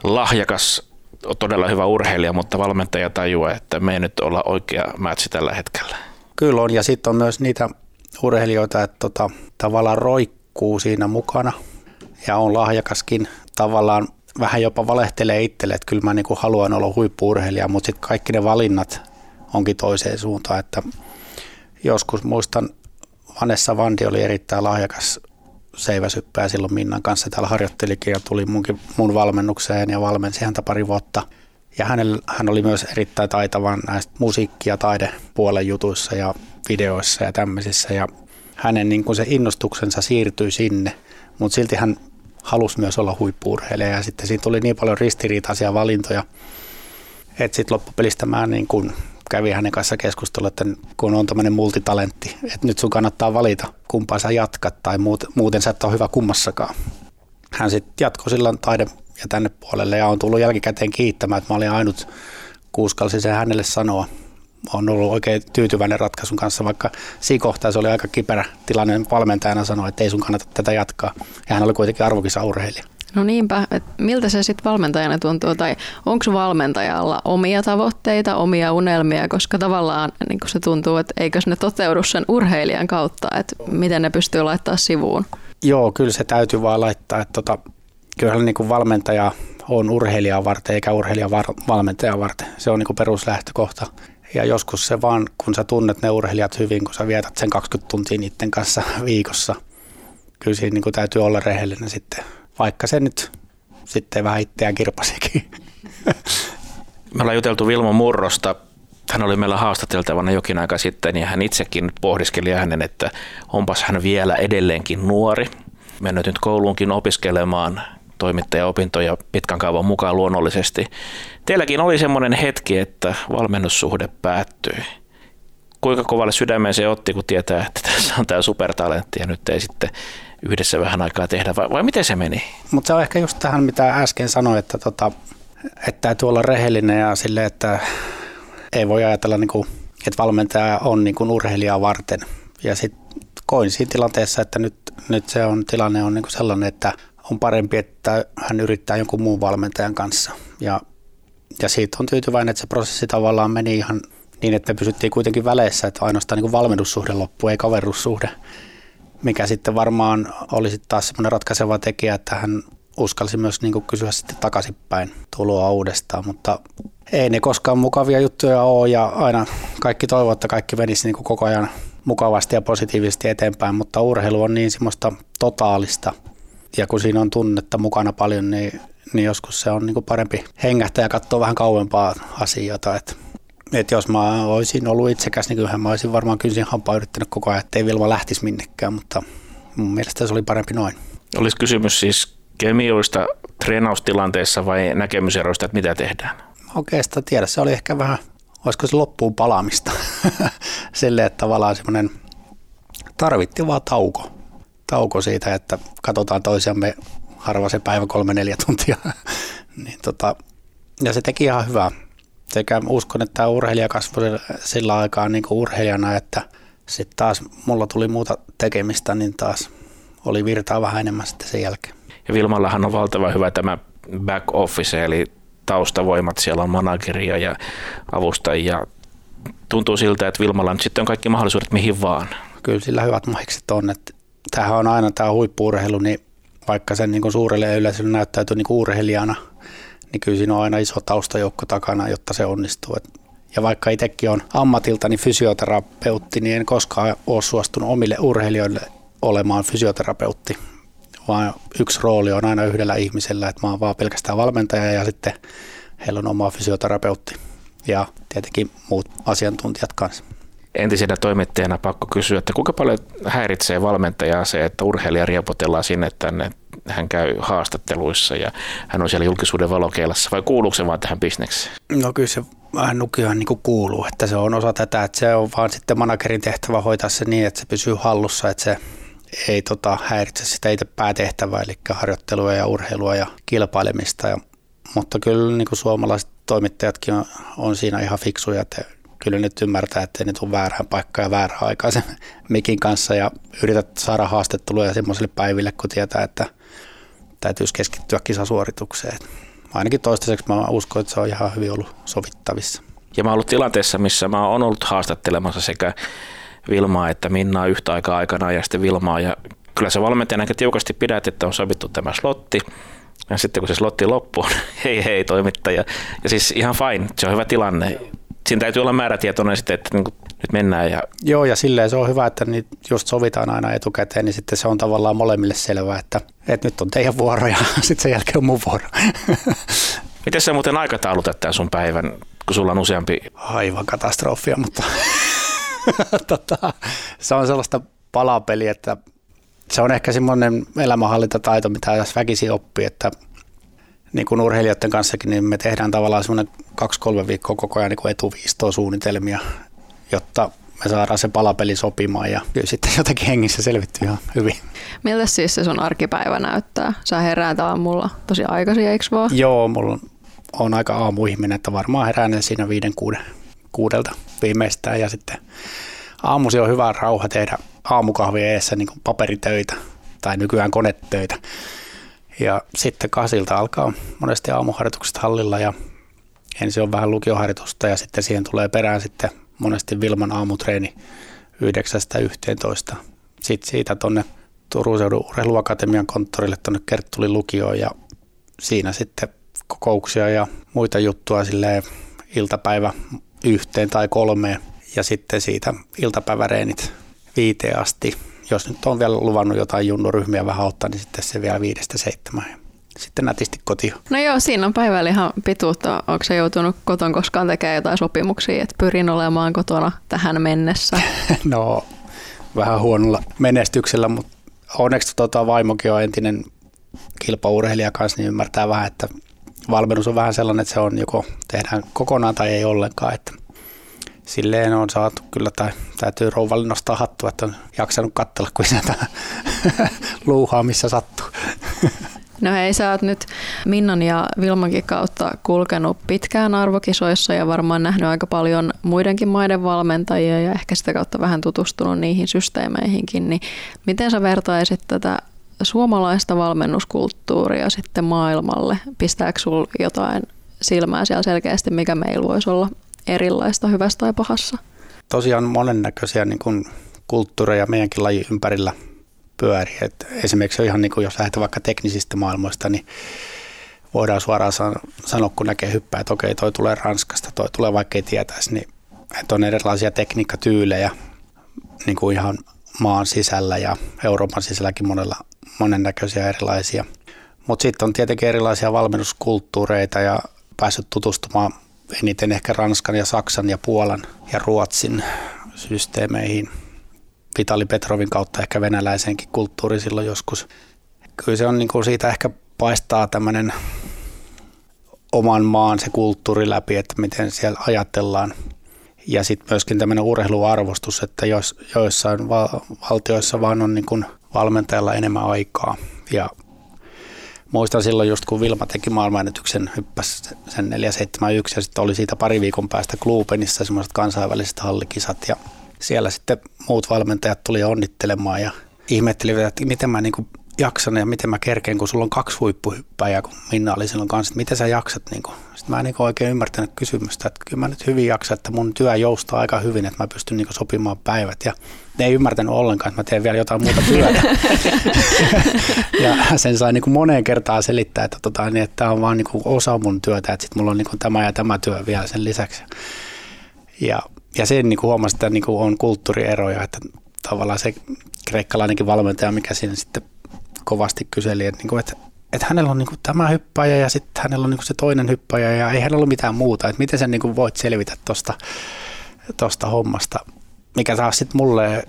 C: lahjakas, todella hyvä urheilija, mutta valmentaja tajuaa, että me ei nyt olla oikea mätsi tällä hetkellä?
D: Kyllä on, ja sitten on myös niitä urheilijoita, että tota, tavallaan roikkuu siinä mukana ja on lahjakaskin tavallaan vähän jopa valehtelee itselle, että kyllä mä niin haluan olla huippuurheilija, mutta sitten kaikki ne valinnat onkin toiseen suuntaan, että joskus muistan Vanessa Vandi oli erittäin lahjakas seiväsyppää silloin Minnan kanssa täällä harjoittelikin ja tuli munkin, mun valmennukseen ja valmensi häntä pari vuotta. Ja hänellä, hän oli myös erittäin taitavan näistä musiikki- ja taidepuolen jutuissa ja videoissa ja tämmöisissä. Ja hänen niin kuin se innostuksensa siirtyi sinne, mutta silti hän halusi myös olla huippuurheilija ja sitten siinä tuli niin paljon ristiriitaisia valintoja, että sitten loppupelistä mä niin kuin kävin hänen kanssa keskustelua, että kun on tämmöinen multitalentti, että nyt sun kannattaa valita, kumpaa sä jatkat tai muuten sä et ole hyvä kummassakaan. Hän sitten jatkoi silloin taide ja tänne puolelle ja on tullut jälkikäteen kiittämään, että mä olin ainut, kuuskalsi se hänelle sanoa. On ollut oikein tyytyväinen ratkaisun kanssa, vaikka siinä kohtaa se oli aika kiperä tilanne. Valmentajana sanoi, että ei sun kannata tätä jatkaa. Ja hän oli kuitenkin arvokisa urheilija.
F: No niinpä, että miltä se sitten valmentajana tuntuu, tai onko valmentajalla omia tavoitteita, omia unelmia, koska tavallaan niin se tuntuu, että eikö ne toteudu sen urheilijan kautta, että miten ne pystyy laittaa sivuun?
D: Joo, kyllä se täytyy vaan laittaa, että tota, kyllähän niin valmentaja on urheilijaa varten eikä urheilija valmentaja varten. Se on niin kuin peruslähtökohta. Ja joskus se vaan, kun sä tunnet ne urheilijat hyvin, kun sä vietät sen 20 tuntia niiden kanssa viikossa, kyllä siinä niin kuin täytyy olla rehellinen sitten vaikka se nyt sitten vähän itseään kirpasikin.
C: Me ollaan juteltu Vilmo Murrosta. Hän oli meillä haastateltavana jokin aika sitten ja hän itsekin pohdiskeli hänen, että onpas hän vielä edelleenkin nuori. Mennyt nyt kouluunkin opiskelemaan toimittajaopintoja pitkän kaavan mukaan luonnollisesti. Teilläkin oli semmoinen hetki, että valmennussuhde päättyi. Kuinka kovalle sydämeen se otti, kun tietää, että tässä on tämä supertalentti ja nyt ei sitten yhdessä vähän aikaa tehdä, vai, vai miten se meni?
D: Mutta se on ehkä just tähän, mitä äsken sanoin, että, tota, että täytyy olla rehellinen ja sille, että ei voi ajatella, niin kuin, että valmentaja on niin kuin urheilijaa varten. Ja sitten koin siinä tilanteessa, että nyt, nyt se on, tilanne on niin kuin sellainen, että on parempi, että hän yrittää jonkun muun valmentajan kanssa. Ja, ja siitä on tyytyväinen, että se prosessi tavallaan meni ihan niin, että me pysyttiin kuitenkin väleissä, että ainoastaan niin kuin valmennussuhde loppui, ei kaverussuhde mikä sitten varmaan olisi taas semmoinen ratkaiseva tekijä, että hän uskalsi myös niin kuin kysyä sitten takaisinpäin tuloa uudestaan, mutta ei ne koskaan mukavia juttuja ole ja aina kaikki toivoo, että kaikki menisi niin koko ajan mukavasti ja positiivisesti eteenpäin, mutta urheilu on niin semmoista totaalista ja kun siinä on tunnetta mukana paljon, niin, niin joskus se on niin kuin parempi hengähtää ja katsoa vähän kauempaa asioita, että et jos mä olisin ollut itsekäs, niin kyllähän mä olisin varmaan kynsin hampaa yrittänyt koko ajan, ettei Vilma lähtisi minnekään, mutta mun mielestä se oli parempi noin.
C: Olisi kysymys siis kemioista treenaustilanteessa vai näkemyseroista, että mitä tehdään?
D: Oikeastaan tiedä, se oli ehkä vähän, olisiko se loppuun palaamista. Silleen, että tavallaan semmoinen, tarvittiin vaan tauko. Tauko siitä, että katsotaan toisiamme harva se päivä kolme neljä tuntia. niin tota, ja se teki ihan hyvää sekä uskon, että urheilija kasvoi sillä aikaa niin kuin urheilijana, että sitten taas mulla tuli muuta tekemistä, niin taas oli virtaa vähän enemmän sitten sen jälkeen.
C: Ja Vilmallahan on valtava hyvä tämä back office, eli taustavoimat, siellä on manageria ja avustajia. Tuntuu siltä, että Vilmalla nyt sitten on kaikki mahdollisuudet mihin vaan.
D: Kyllä sillä hyvät mahikset on. Että tämähän on aina tämä huippuurheilu, niin vaikka sen niin suurelle yleisölle näyttäytyy niin urheilijana – niin kyllä siinä on aina iso taustajoukko takana, jotta se onnistuu. Ja vaikka itsekin on ammatiltani fysioterapeutti, niin en koskaan ole suostunut omille urheilijoille olemaan fysioterapeutti, vaan yksi rooli on aina yhdellä ihmisellä, että mä oon vaan pelkästään valmentaja ja sitten heillä on oma fysioterapeutti ja tietenkin muut asiantuntijat kanssa.
C: Entisenä toimittajana pakko kysyä, että kuinka paljon häiritsee valmentajaa se, että urheilija riepotellaan sinne tänne hän käy haastatteluissa ja hän on siellä julkisuuden valokeilassa vai kuuluuko se vaan tähän bisnekseen?
D: No kyllä se vähän nukihan niin kuuluu, että se on osa tätä, että se on vaan sitten managerin tehtävä hoitaa se niin, että se pysyy hallussa, että se ei tota, häiritse sitä itse päätehtävää, eli harjoittelua ja urheilua ja kilpailemista. Ja, mutta kyllä niin kuin suomalaiset toimittajatkin on, on siinä ihan fiksuja, että kyllä nyt ymmärtää, että ne tule väärään paikkaan ja väärään aikaan sen mikin kanssa ja yrität saada haastetteluja semmoiselle päiville, kun tietää, että – täytyisi keskittyä kisasuoritukseen. Ainakin toistaiseksi mä uskon, että se on ihan hyvin ollut sovittavissa.
C: Ja mä oon ollut tilanteessa, missä mä oon ollut haastattelemassa sekä Vilmaa että Minnaa yhtä aikaa aikana ja sitten Vilmaa. Ja kyllä se valmentajana aika tiukasti pidät, että on sovittu tämä slotti. Ja sitten kun se slotti loppuu, hei hei toimittaja. Ja siis ihan fine, se on hyvä tilanne. Siinä täytyy olla määrätietoinen sitten, että niin nyt mennään. Ja...
D: Joo, ja silleen se on hyvä, että niitä just sovitaan aina etukäteen, niin sitten se on tavallaan molemmille selvää, että, että nyt on teidän vuoro ja sitten sen jälkeen on mun vuoro.
C: Miten sä muuten aikataulutat tämän sun päivän, kun sulla on useampi?
D: Aivan katastrofia, mutta tota, se on sellaista palapeliä, että se on ehkä semmoinen elämänhallintataito, mitä jos väkisi oppii, että niin kuin urheilijoiden kanssakin, niin me tehdään tavallaan semmoinen kaksi-kolme viikkoa koko ajan niin etuviistoa suunnitelmia, jotta me saadaan se palapeli sopimaan ja kyllä sitten jotenkin hengissä selvittyy ihan hyvin.
F: Miltä siis se sun arkipäivä näyttää? Sä heräät aamulla tosi aikaisin, eikö vaan?
D: Joo, mulla on aika aamuihminen, että varmaan herään siinä viiden kuuden, kuudelta viimeistään ja sitten aamusi on hyvä rauha tehdä aamukahvia eessä niin paperitöitä tai nykyään konetöitä. Ja sitten kasilta alkaa monesti aamuharjoitukset hallilla ja ensin on vähän lukioharjoitusta ja sitten siihen tulee perään sitten monesti Vilman aamutreeni 9.11. Sitten siitä tuonne Turun seudun urheiluakatemian konttorille tuonne Kerttulin lukioon ja siinä sitten kokouksia ja muita juttua silleen iltapäivä yhteen tai kolmeen ja sitten siitä iltapäiväreenit viiteen asti. Jos nyt on vielä luvannut jotain junnuryhmiä vähän ottaa, niin sitten se vielä viidestä seitsemään. Sitten nätisti kotiin.
F: No joo, siinä on päivällä ihan pituutta. Onko se joutunut koton koskaan tekemään jotain sopimuksia, että pyrin olemaan kotona tähän mennessä?
D: no, vähän huonolla menestyksellä, mutta onneksi tota, vaimokin on entinen kilpaurheilija kanssa, niin ymmärtää vähän, että valmennus on vähän sellainen, että se on joko tehdään kokonaan tai ei ollenkaan. Että silleen on saatu kyllä, tai täytyy rouvalle nostaa hattua, että on jaksanut katsella, kuin sieltä luuhaa, missä sattuu.
F: No hei, sä oot nyt Minnan ja Vilmankin kautta kulkenut pitkään arvokisoissa ja varmaan nähnyt aika paljon muidenkin maiden valmentajia ja ehkä sitä kautta vähän tutustunut niihin systeemeihinkin, niin miten sä vertaisit tätä suomalaista valmennuskulttuuria sitten maailmalle? Pistääkö sul jotain silmää siellä selkeästi, mikä meillä voisi olla erilaista hyvässä tai pahassa?
D: Tosiaan monennäköisiä niin kuin kulttuureja meidänkin laji ympärillä pyörii. Et esimerkiksi ihan niin kuin jos lähdetään vaikka teknisistä maailmoista, niin voidaan suoraan sanoa, kun näkee hyppää, että okei, toi tulee Ranskasta, toi tulee vaikka ei tietäisi, niin että on erilaisia tekniikkatyylejä niin kuin ihan maan sisällä ja Euroopan sisälläkin monella, monennäköisiä erilaisia. Mutta sitten on tietenkin erilaisia valmennuskulttuureita ja päässyt tutustumaan eniten ehkä Ranskan ja Saksan ja Puolan ja Ruotsin systeemeihin. Vitali Petrovin kautta ehkä venäläisenkin kulttuuri silloin joskus. Kyllä se on niin kuin siitä ehkä paistaa tämmöinen oman maan se kulttuuri läpi, että miten siellä ajatellaan. Ja sitten myöskin tämmöinen urheiluarvostus, että jos, joissain valtioissa vaan on niin kuin valmentajalla enemmän aikaa ja muistan silloin just kun Vilma teki maailmanennätyksen, hyppäsi sen 471 ja sitten oli siitä pari viikon päästä Klubenissa semmoiset kansainväliset hallikisat ja siellä sitten muut valmentajat tuli onnittelemaan ja ihmettelivät, että miten mä niin jaksan ja miten mä kerkeen, kun sulla on kaksi huippuhyppäjää, kun Minna oli silloin kanssa, että miten sä jaksat. Niin. Sitten mä en niin oikein ymmärtänyt kysymystä, että kyllä mä nyt hyvin jaksan, että mun työ joustaa aika hyvin, että mä pystyn niin sopimaan päivät. Ja ne ei ymmärtänyt ollenkaan, että mä teen vielä jotain muuta työtä. ja sen sai niin kuin moneen kertaan selittää, että, tota, niin, että tämä on vaan niin kuin osa mun työtä, että sitten mulla on niin kuin tämä ja tämä työ vielä sen lisäksi. Ja, ja sen niin kuin huomasi, että niin kuin on kulttuurieroja, että tavallaan se kreikkalainenkin valmentaja, mikä siinä sitten kovasti kyseli, että, niin kuin, että, että hänellä on niin kuin tämä hyppäjä ja sitten hänellä on niin kuin se toinen hyppäjä ja ei hänellä ole mitään muuta, että miten sä niin kuin voit selvitä tuosta tosta hommasta, mikä taas sitten mulle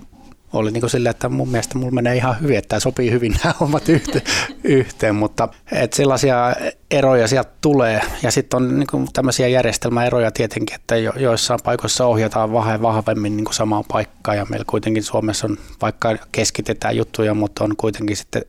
D: oli niin silleen, että mun mielestä mulla menee ihan hyvin, että tämä sopii hyvin nämä hommat yhteen, yhteen mutta että sellaisia eroja sieltä tulee. Ja sitten on niin tämmöisiä järjestelmäeroja tietenkin, että jo, joissain paikoissa ohjataan vähän vahvemmin niin samaan paikkaan ja meillä kuitenkin Suomessa on, vaikka keskitetään juttuja, mutta on kuitenkin sitten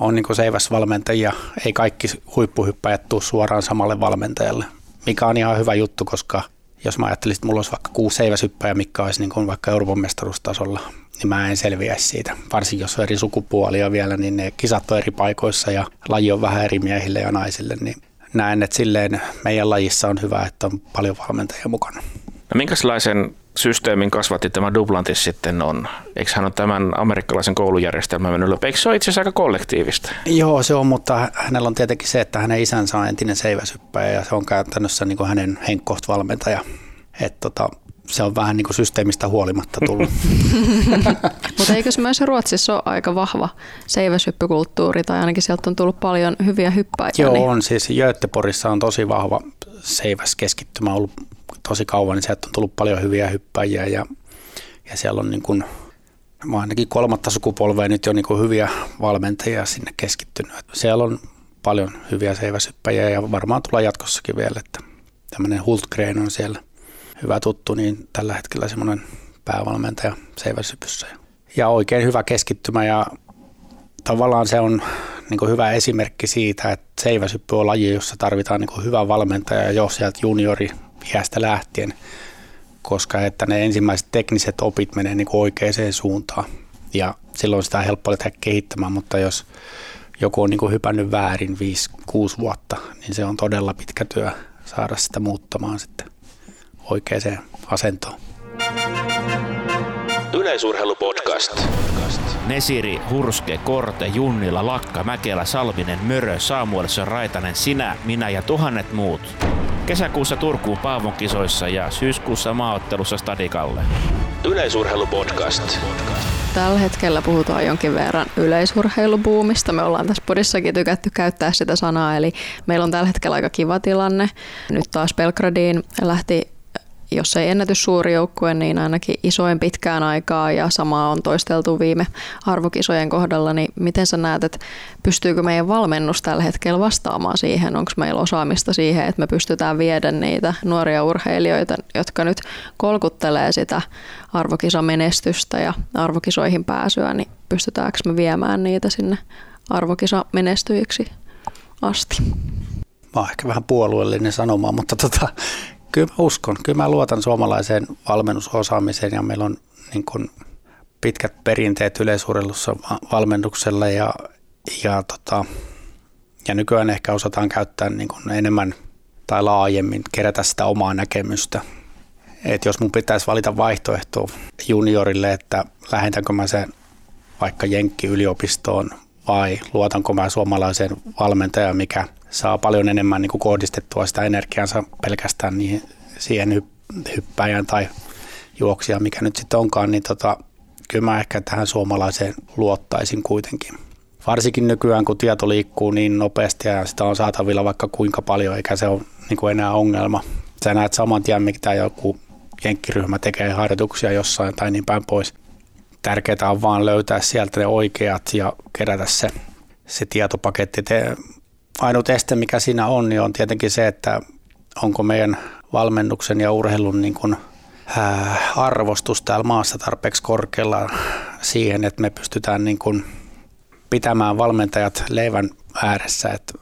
D: on niin seiväsvalmentajia, ei kaikki huippuhyppäjät tule suoraan samalle valmentajalle, mikä on ihan hyvä juttu, koska jos mä ajattelisin, että mulla olisi vaikka kuusi seiväshyppäjä, mikä olisi niin kuin vaikka Euroopan mestaruustasolla, niin mä en selviäisi siitä. Varsinkin jos on eri sukupuolia vielä, niin ne kisat on eri paikoissa ja laji on vähän eri miehille ja naisille, niin näen, että silleen meidän lajissa on hyvä, että on paljon valmentajia mukana.
C: No minkälaisen systeemin kasvatti tämä Duplantis sitten on? Eikö hän ole tämän amerikkalaisen koulujärjestelmän mennyt läpi? Eikö se ole itse asiassa aika kollektiivista?
D: Joo, se on, mutta hänellä on tietenkin se, että hänen isänsä on entinen seiväsyppäjä ja se on käytännössä niin kuin hänen henkkoht valmentaja. Et tota, se on vähän niin kuin systeemistä huolimatta tullut.
F: Mutta eikö myös Ruotsissa ole aika vahva seiväshyppykulttuuri, tai ainakin sieltä on tullut paljon hyviä hyppäjiä?
D: Joo,
F: niin...
D: on siis Göteborgissa on tosi vahva seiväskeskittymä ollut tosi kauan, niin sieltä on tullut paljon hyviä hyppäjiä ja, ja siellä on niin kuin, ainakin kolmatta sukupolvea nyt jo niin kuin hyviä valmentajia sinne keskittynyt. Siellä on paljon hyviä seiväshyppäjiä ja varmaan tulee jatkossakin vielä, että tämmöinen Hultgren on siellä hyvä tuttu, niin tällä hetkellä semmoinen päävalmentaja seiväshypyssä. Ja oikein hyvä keskittymä ja tavallaan se on niin hyvä esimerkki siitä, että seiväsyppy on laji, jossa tarvitaan niin hyvä valmentaja jo sieltä juniori iästä lähtien, koska että ne ensimmäiset tekniset opit menee niin oikeaan suuntaan ja silloin sitä on helppo lähteä kehittämään, mutta jos joku on niin hypännyt väärin 5-6 vuotta, niin se on todella pitkä työ saada sitä muuttamaan sitten oikeaan asentoon.
B: Yleisurheilupodcast.
G: Nesiri, Hurske, Korte, Junnila, Lakka, Mäkelä, Salminen, Mörö, Saamuelson, Raitanen, sinä, minä ja tuhannet muut. Kesäkuussa Turkuun Paavon kisoissa ja syyskuussa maaottelussa Stadikalle.
B: Yleisurheilupodcast.
F: Tällä hetkellä puhutaan jonkin verran yleisurheilubuumista. Me ollaan tässä podissakin tykätty käyttää sitä sanaa, eli meillä on tällä hetkellä aika kiva tilanne. Nyt taas Belgradiin lähti jos ei ennätys suuri joukkue, niin ainakin isoin pitkään aikaa ja samaa on toisteltu viime arvokisojen kohdalla, niin miten sä näet, että pystyykö meidän valmennus tällä hetkellä vastaamaan siihen, onko meillä osaamista siihen, että me pystytään viedä niitä nuoria urheilijoita, jotka nyt kolkuttelee sitä arvokisamenestystä ja arvokisoihin pääsyä, niin pystytäänkö me viemään niitä sinne arvokisamenestyjiksi asti?
D: Mä oon ehkä vähän puolueellinen sanoma, mutta tota, Kyllä mä uskon. Kyllä mä luotan suomalaiseen valmennusosaamiseen ja meillä on niin kuin pitkät perinteet yleisurheilussa valmennuksella ja, ja, tota, ja nykyään ehkä osataan käyttää niin kuin enemmän tai laajemmin, kerätä sitä omaa näkemystä. Et jos mun pitäisi valita vaihtoehto juniorille, että lähetäänkö mä sen vaikka Jenkki yliopistoon vai luotanko mä suomalaiseen valmentajaan, mikä saa paljon enemmän niin kuin kohdistettua sitä energiansa pelkästään niihin, siihen hyppäjään tai juoksijaan, mikä nyt sitten onkaan, niin tota, kyllä mä ehkä tähän suomalaiseen luottaisin kuitenkin. Varsinkin nykyään, kun tieto liikkuu niin nopeasti ja sitä on saatavilla vaikka kuinka paljon, eikä se ole niin kuin enää ongelma. Sä näet saman tien, mitä joku jenkkiryhmä tekee harjoituksia jossain tai niin päin pois. Tärkeää on vaan löytää sieltä ne oikeat ja kerätä se, se tietopaketti. Te, ainut este, mikä siinä on, niin on tietenkin se, että onko meidän valmennuksen ja urheilun niin kuin, ää, arvostus täällä maassa tarpeeksi korkealla siihen, että me pystytään niin kuin, pitämään valmentajat leivän ääressä. Et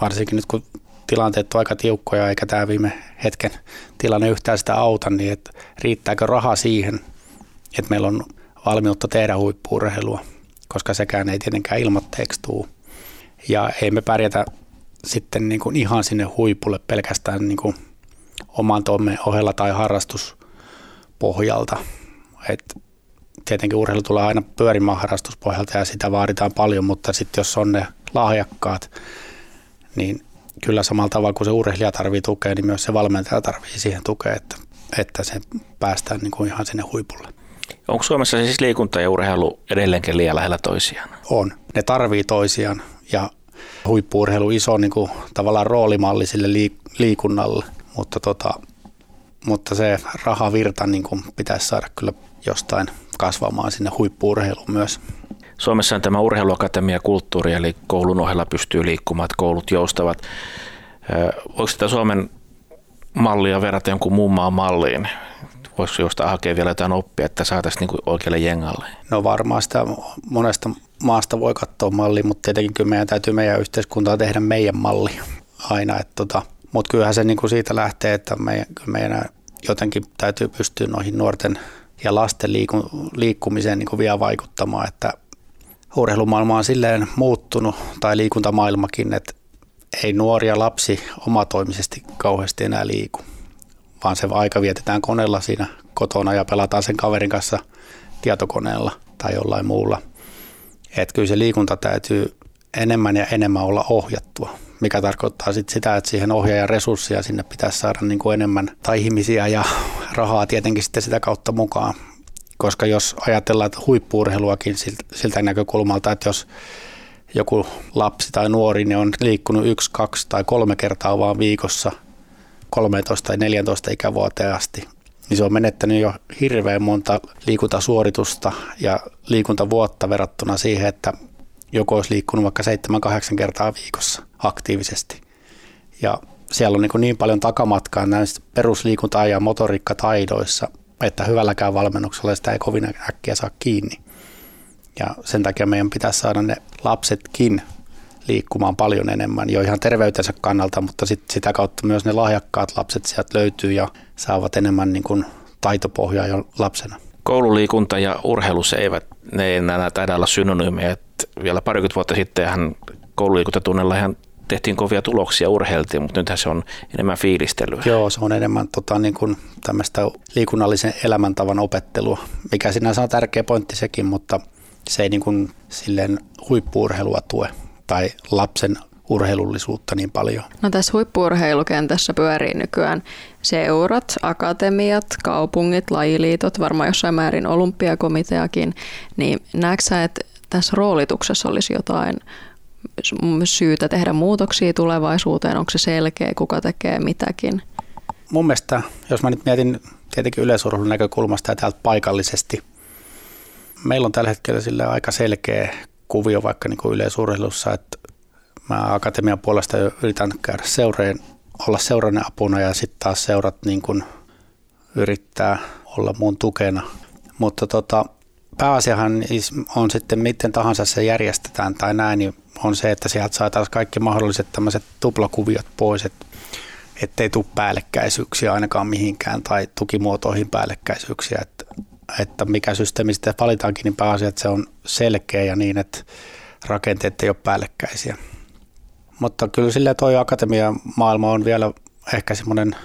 D: varsinkin nyt kun tilanteet on aika tiukkoja eikä tämä viime hetken tilanne yhtään sitä auta, niin että riittääkö raha siihen, että meillä on valmiutta tehdä huippuurheilua, koska sekään ei tietenkään ilmoitteeksi tule. Ja ei me pärjätä sitten niin kuin ihan sinne huipulle pelkästään niin kuin oman toimen ohella tai harrastuspohjalta. Et tietenkin urheilu tulee aina pyörimään harrastuspohjalta ja sitä vaaditaan paljon, mutta sitten jos on ne lahjakkaat, niin kyllä samalla tavalla kuin se urheilija tarvii tukea, niin myös se valmentaja tarvii siihen tukea, että, että se päästään niin kuin ihan sinne huipulle.
C: Onko Suomessa siis liikunta ja urheilu edelleenkin liian lähellä toisiaan?
D: On. Ne tarvii toisiaan ja huippuurheilu iso niin kuin, tavallaan roolimalli sille liikunnalle, mutta, tota, mutta se rahavirta niin kuin, pitäisi saada kyllä jostain kasvamaan sinne huippuurheiluun myös.
C: Suomessa on tämä urheiluakatemia kulttuuri, eli koulun ohella pystyy liikkumaan, koulut joustavat. Voiko sitä Suomen mallia verrata jonkun muun maan malliin? Voisiko jostain hakea vielä jotain oppia, että saataisiin niin oikealle jengalle?
D: No varmaan sitä monesta maasta voi katsoa malli, mutta tietenkin kyllä meidän täytyy meidän yhteiskuntaa tehdä meidän malli aina. tota, mutta kyllähän se niin kuin siitä lähtee, että meidän, meidän jotenkin täytyy pystyä noihin nuorten ja lasten liiku, liikkumiseen niin kuin vielä vaikuttamaan, että urheilumaailma on silleen muuttunut, tai liikuntamaailmakin, että ei nuoria lapsi omatoimisesti kauheasti enää liiku, vaan se aika vietetään koneella siinä kotona ja pelataan sen kaverin kanssa tietokoneella tai jollain muulla – että kyllä se liikunta täytyy enemmän ja enemmän olla ohjattua, mikä tarkoittaa sit sitä, että siihen ohjaajan resursseja sinne pitäisi saada niin kuin enemmän tai ihmisiä ja rahaa tietenkin sitten sitä kautta mukaan. Koska jos ajatellaan että huippuurheiluakin siltä näkökulmalta, että jos joku lapsi tai nuori niin on liikkunut yksi, kaksi tai kolme kertaa vaan viikossa 13 tai 14 ikävuoteen asti, niin se on menettänyt jo hirveän monta liikuntasuoritusta ja liikuntavuotta verrattuna siihen, että joku olisi liikkunut vaikka 7-8 kertaa viikossa aktiivisesti. Ja siellä on niin, niin paljon takamatkaa näissä perusliikunta- ja motoriikkataidoissa, että hyvälläkään valmennuksella sitä ei kovin äkkiä saa kiinni. Ja sen takia meidän pitäisi saada ne lapsetkin liikkumaan paljon enemmän jo ihan terveytensä kannalta, mutta sit sitä kautta myös ne lahjakkaat lapset sieltä löytyy ja saavat enemmän niin kuin taitopohjaa jo lapsena.
C: Koululiikunta ja urheilu se eivät, ne ei enää taida olla synonyymejä. Vielä parikymmentä vuotta sitten hän koululiikuntatunnella ihan tehtiin kovia tuloksia, urheiltiin, mutta nythän se on enemmän fiilistelyä.
D: Joo, se on enemmän tota, niin kuin tämmöistä liikunnallisen elämäntavan opettelua, mikä sinänsä on tärkeä pointti sekin, mutta se ei niin kuin silleen huippuurheilua tue tai lapsen urheilullisuutta niin paljon.
F: No tässä huippuurheilukentässä pyörii nykyään seurat, akatemiat, kaupungit, lajiliitot, varmaan jossain määrin olympiakomiteakin, niin näetkö sä, että tässä roolituksessa olisi jotain syytä tehdä muutoksia tulevaisuuteen? Onko se selkeä, kuka tekee mitäkin?
D: Mun mielestä, jos mä nyt mietin tietenkin yleisurheilun näkökulmasta ja täältä paikallisesti, meillä on tällä hetkellä sille aika selkeä kuvio vaikka niin yleisurheilussa, että mä akatemian puolesta yritän käydä seureen, olla seuran apuna ja sitten taas seurat niin kuin yrittää olla mun tukena. Mutta tota, pääasiahan on sitten miten tahansa se järjestetään tai näin, niin on se, että sieltä saataisiin kaikki mahdolliset tämmöiset tuplakuviot pois, että ettei tule päällekkäisyyksiä ainakaan mihinkään tai tukimuotoihin päällekkäisyyksiä, että mikä systeemi sitten valitaankin, niin pääasia, että se on selkeä ja niin, että rakenteet ei ole päällekkäisiä. Mutta kyllä sille toi akatemian maailma on vielä ehkä semmoinen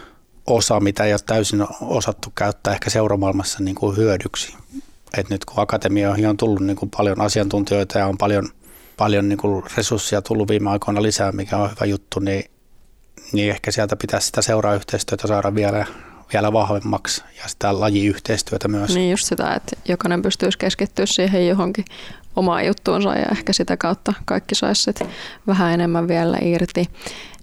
D: osa, mitä ei ole täysin osattu käyttää ehkä seuramaailmassa niin kuin hyödyksi. Et nyt kun akatemioihin on tullut niin kuin paljon asiantuntijoita ja on paljon, paljon niin kuin resursseja tullut viime aikoina lisää, mikä on hyvä juttu, niin, niin ehkä sieltä pitäisi sitä seurayhteistyötä saada vielä, vielä vahvemmaksi ja sitä lajiyhteistyötä myös.
F: Niin just sitä, että jokainen pystyisi keskittyä siihen johonkin omaan juttuunsa ja ehkä sitä kautta kaikki saisi vähän enemmän vielä irti.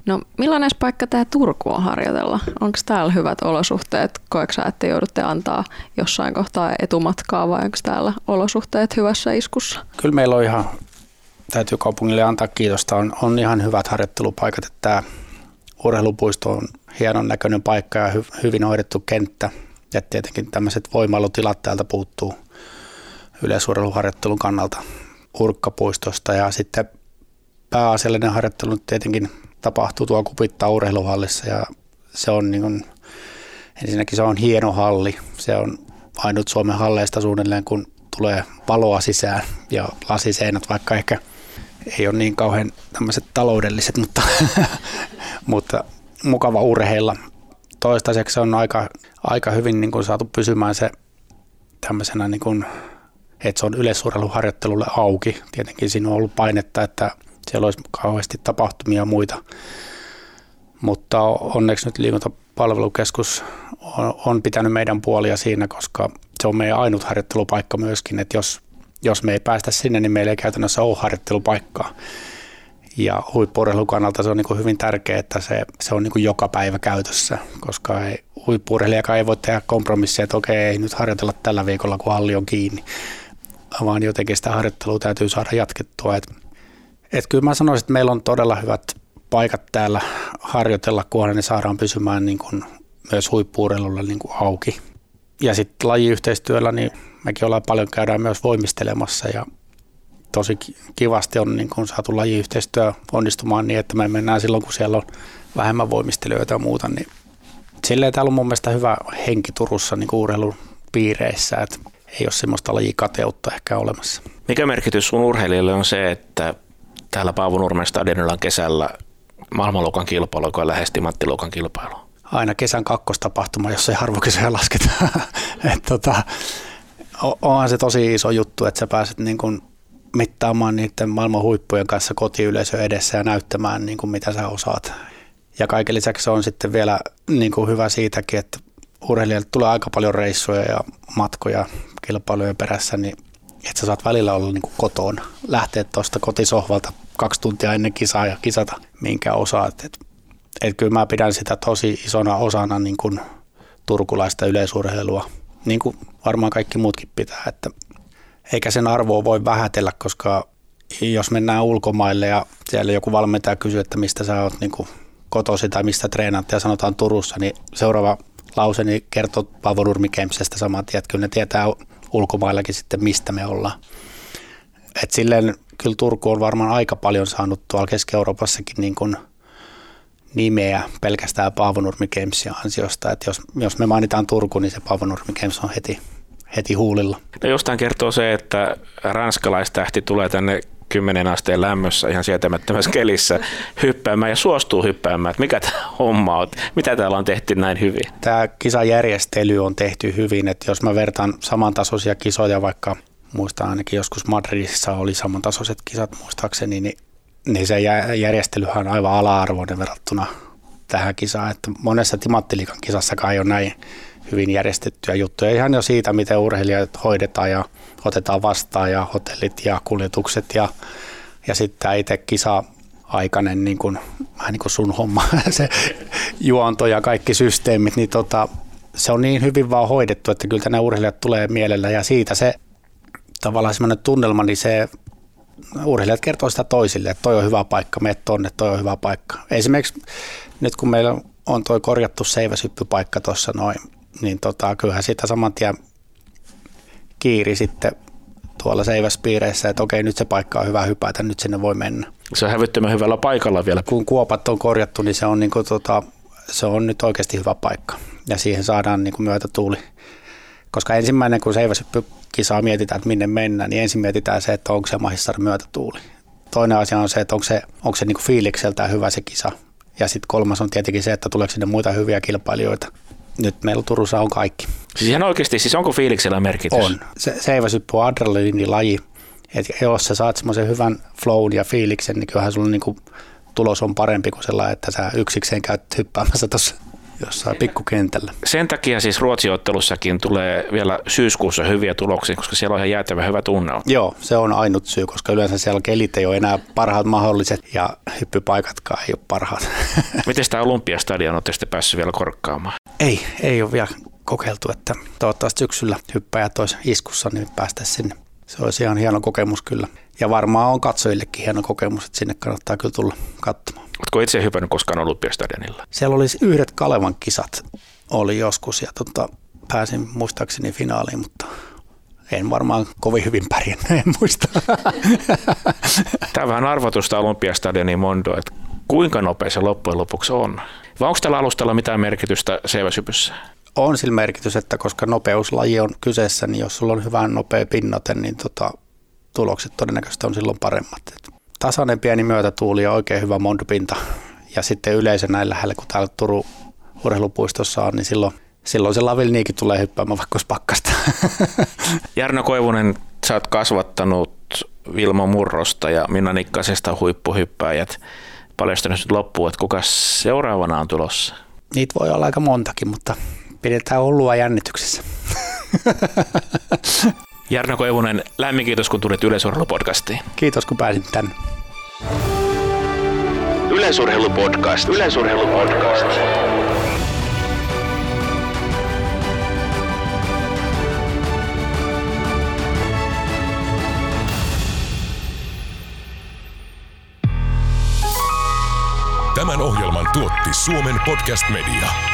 F: No millainen paikka tämä Turku on harjoitella? Onko täällä hyvät olosuhteet? Koetko että joudutte antaa jossain kohtaa etumatkaa vai onko täällä olosuhteet hyvässä iskussa?
D: Kyllä meillä on ihan, täytyy kaupungille antaa kiitosta, on, on ihan hyvät harjoittelupaikat. Että tämä urheilupuisto on hienon näköinen paikka ja hy, hyvin hoidettu kenttä. Ja tietenkin tämmöiset voimalutilat täältä puuttuu yleisurheiluharjoittelun kannalta Urkkapuistosta ja sitten pääasiallinen harjoittelu tietenkin tapahtuu tuolla Kupittaa urheiluhallissa ja se on niin kuin, ensinnäkin se on hieno halli. Se on ainut Suomen halleista suunnilleen, kun tulee valoa sisään ja lasiseinät, vaikka ehkä ei ole niin kauhean tämmöiset taloudelliset, mutta, mutta mukava urheilla. Toistaiseksi on aika, aika hyvin niin kuin saatu pysymään se tämmöisenä, niin kuin, että se on yleisurheiluharjoittelulle auki. Tietenkin siinä on ollut painetta, että siellä olisi kauheasti tapahtumia ja muita. Mutta onneksi nyt liikuntapalvelukeskus on, on pitänyt meidän puolia siinä, koska se on meidän ainut harjoittelupaikka myöskin, että jos, jos me ei päästä sinne, niin meillä ei käytännössä ole harjoittelupaikkaa. Ja huippuurheilun kannalta se on niin hyvin tärkeää, että se, se on niin joka päivä käytössä, koska ei, huippuurheilijakaan ei voi tehdä kompromisseja, että okei, ei nyt harjoitella tällä viikolla, kun halli on kiinni, vaan jotenkin sitä harjoittelua täytyy saada jatkettua. Että et kyllä mä sanoisin, että meillä on todella hyvät paikat täällä harjoitella, kunhan ne saadaan pysymään niin kuin myös huippuurheilulla niin kuin auki. Ja sitten lajiyhteistyöllä, niin mekin ollaan paljon käydään myös voimistelemassa ja tosi kivasti on niin kuin saatu lajiyhteistyö onnistumaan niin, että me mennään silloin, kun siellä on vähemmän voimistelijoita ja muuta, niin silleen täällä on mun mielestä hyvä henki Turussa niin urheilun piireissä, että ei ole semmoista lajikateutta ehkä olemassa.
C: Mikä merkitys sun urheilijalle on se, että täällä Paavo Nurmen stadionilla on kesällä maailmanluokan kilpailu, joka lähesti Matti Luokan kilpailu.
D: Aina kesän kakkostapahtuma, jos ei harvokisoja lasketa. Et tota, onhan se tosi iso juttu, että sä pääset niin kun mittaamaan niiden maailman huippujen kanssa kotiyleisö edessä ja näyttämään niin kuin mitä sä osaat. Ja kaiken lisäksi se on sitten vielä niin kuin hyvä siitäkin, että urheilijalle tulee aika paljon reissuja ja matkoja kilpailujen perässä, niin että sä saat välillä olla niin kuin kotona, lähteä tuosta kotisohvalta kaksi tuntia ennen kisaa ja kisata, minkä osaat. Et, et kyllä mä pidän sitä tosi isona osana niin kuin turkulaista yleisurheilua, niin kuin varmaan kaikki muutkin pitää, että eikä sen arvoa voi vähätellä, koska jos mennään ulkomaille ja siellä joku valmentaja kysyy, että mistä sä oot niin kotosi tai mistä treenaat ja sanotaan Turussa, niin seuraava lause niin kertoo Paavo Nurmikemsestä saman tien, että kyllä ne tietää ulkomaillakin sitten, mistä me ollaan. Et silleen kyllä Turku on varmaan aika paljon saanut tuolla Keski-Euroopassakin niin kuin nimeä pelkästään Paavo Nurmi ansiosta. Et jos, jos me mainitaan Turku, niin se Paavo Nurmi Games on heti, heti huulilla.
C: No jostain kertoo se, että ranskalaistähti tulee tänne 10 asteen lämmössä ihan sietämättömässä kelissä hyppäämään ja suostuu hyppäämään, että mikä tämä homma on, mitä täällä on tehty näin hyvin?
D: Tämä kisajärjestely on tehty hyvin, että jos mä vertaan samantasoisia kisoja, vaikka muistan ainakin joskus Madridissa oli samantasoiset kisat muistaakseni, niin, niin se järjestelyhän on aivan ala-arvoinen verrattuna tähän kisaan, että monessa Timattilikan kisassakaan ei ole näin hyvin järjestettyjä juttuja. Ihan jo siitä, miten urheilijat hoidetaan ja otetaan vastaan ja hotellit ja kuljetukset ja, ja sitten itse kisa aikainen niin kuin, vähän niin kuin sun homma, se juonto ja kaikki systeemit, niin tota, se on niin hyvin vaan hoidettu, että kyllä nämä urheilijat tulee mielellä ja siitä se tavallaan semmoinen tunnelma, niin se urheilijat kertoo sitä toisille, että toi on hyvä paikka, me tonne, toi on hyvä paikka. Esimerkiksi nyt kun meillä on toi korjattu seiväsyppypaikka tuossa noin, niin tota, kyllähän sitä saman tien kiiri sitten tuolla seiväspiireissä, että okei, nyt se paikka on hyvä hypätä, nyt sinne voi mennä.
C: Se on hävyttömän hyvällä paikalla vielä.
D: Kun kuopat on korjattu, niin se on, niin kuin, tota, se on nyt oikeasti hyvä paikka. Ja siihen saadaan niin kuin myötätuuli. Koska ensimmäinen, kun seiväsyppykisaa mietitään, että minne mennään, niin ensin mietitään se, että onko se mahissar myötätuuli. Toinen asia on se, että onko se, onko se niin kuin fiilikseltään hyvä se kisa. Ja sitten kolmas on tietenkin se, että tuleeko sinne muita hyviä kilpailijoita nyt meillä Turussa on kaikki.
C: Siis ihan oikeasti, siis onko fiiliksellä merkitys?
D: On. Se, seiväsyppy on adrenaliinilaji. Et jos sä saat semmoisen hyvän flown ja fiiliksen, niin kyllähän sulla niinku tulos on parempi kuin sellainen, että sä yksikseen käyt hyppäämässä tuossa jossain pikkukentällä.
C: Sen takia siis Ruotsiottelussakin tulee vielä syyskuussa hyviä tuloksia, koska siellä on ihan jäätävä hyvä tunne.
D: Joo, se on ainut syy, koska yleensä siellä kelit ei ole enää parhaat mahdolliset ja hyppypaikatkaan ei ole parhaat.
C: Miten tämä Olympiastadion olette sitten päässyt vielä korkkaamaan?
D: Ei, ei ole vielä kokeiltu, että toivottavasti syksyllä hyppäjät olisi iskussa, niin päästäisiin sinne. Se olisi ihan hieno kokemus kyllä. Ja varmaan on katsojillekin hieno kokemus, että sinne kannattaa kyllä tulla katsomaan.
C: Oletko itse hypännyt koskaan Olympiastadionilla?
D: Siellä oli yhdet Kalevan kisat oli joskus ja tota, pääsin muistaakseni finaaliin, mutta en varmaan kovin hyvin pärjännyt, en muista.
C: Tämä on vähän arvotusta Olympiastadionin Mondo, että kuinka nopea se loppujen lopuksi on? Vai onko tällä alustalla mitään merkitystä seiväsypyssä?
D: On sillä merkitys, että koska nopeuslaji on kyseessä, niin jos sulla on hyvä nopea pinnote, niin tota, tulokset todennäköisesti on silloin paremmat. Et tasainen pieni myötätuuli ja oikein hyvä mondupinta ja sitten yleisö näin lähellä, kun täällä Turun urheilupuistossa on, niin silloin, silloin se lavilniikin tulee hyppäämään vaikka olisi pakkasta.
C: Jarno Koivunen, sä oot kasvattanut Vilmo Murrosta ja Minna Nikkasesta huippuhyppääjät paljastunut nyt loppuun, että kuka seuraavana on tulossa?
D: Niitä voi olla aika montakin, mutta pidetään hullua jännityksessä.
C: Jarno Koivunen, lämmin kiitos kun tulit Yleisurheilupodcastiin.
D: Kiitos kun pääsit tänne.
B: Yleisurheilupodcast. Yleisurheilupodcast.
A: Tämän ohjelman tuotti Suomen Podcast Media.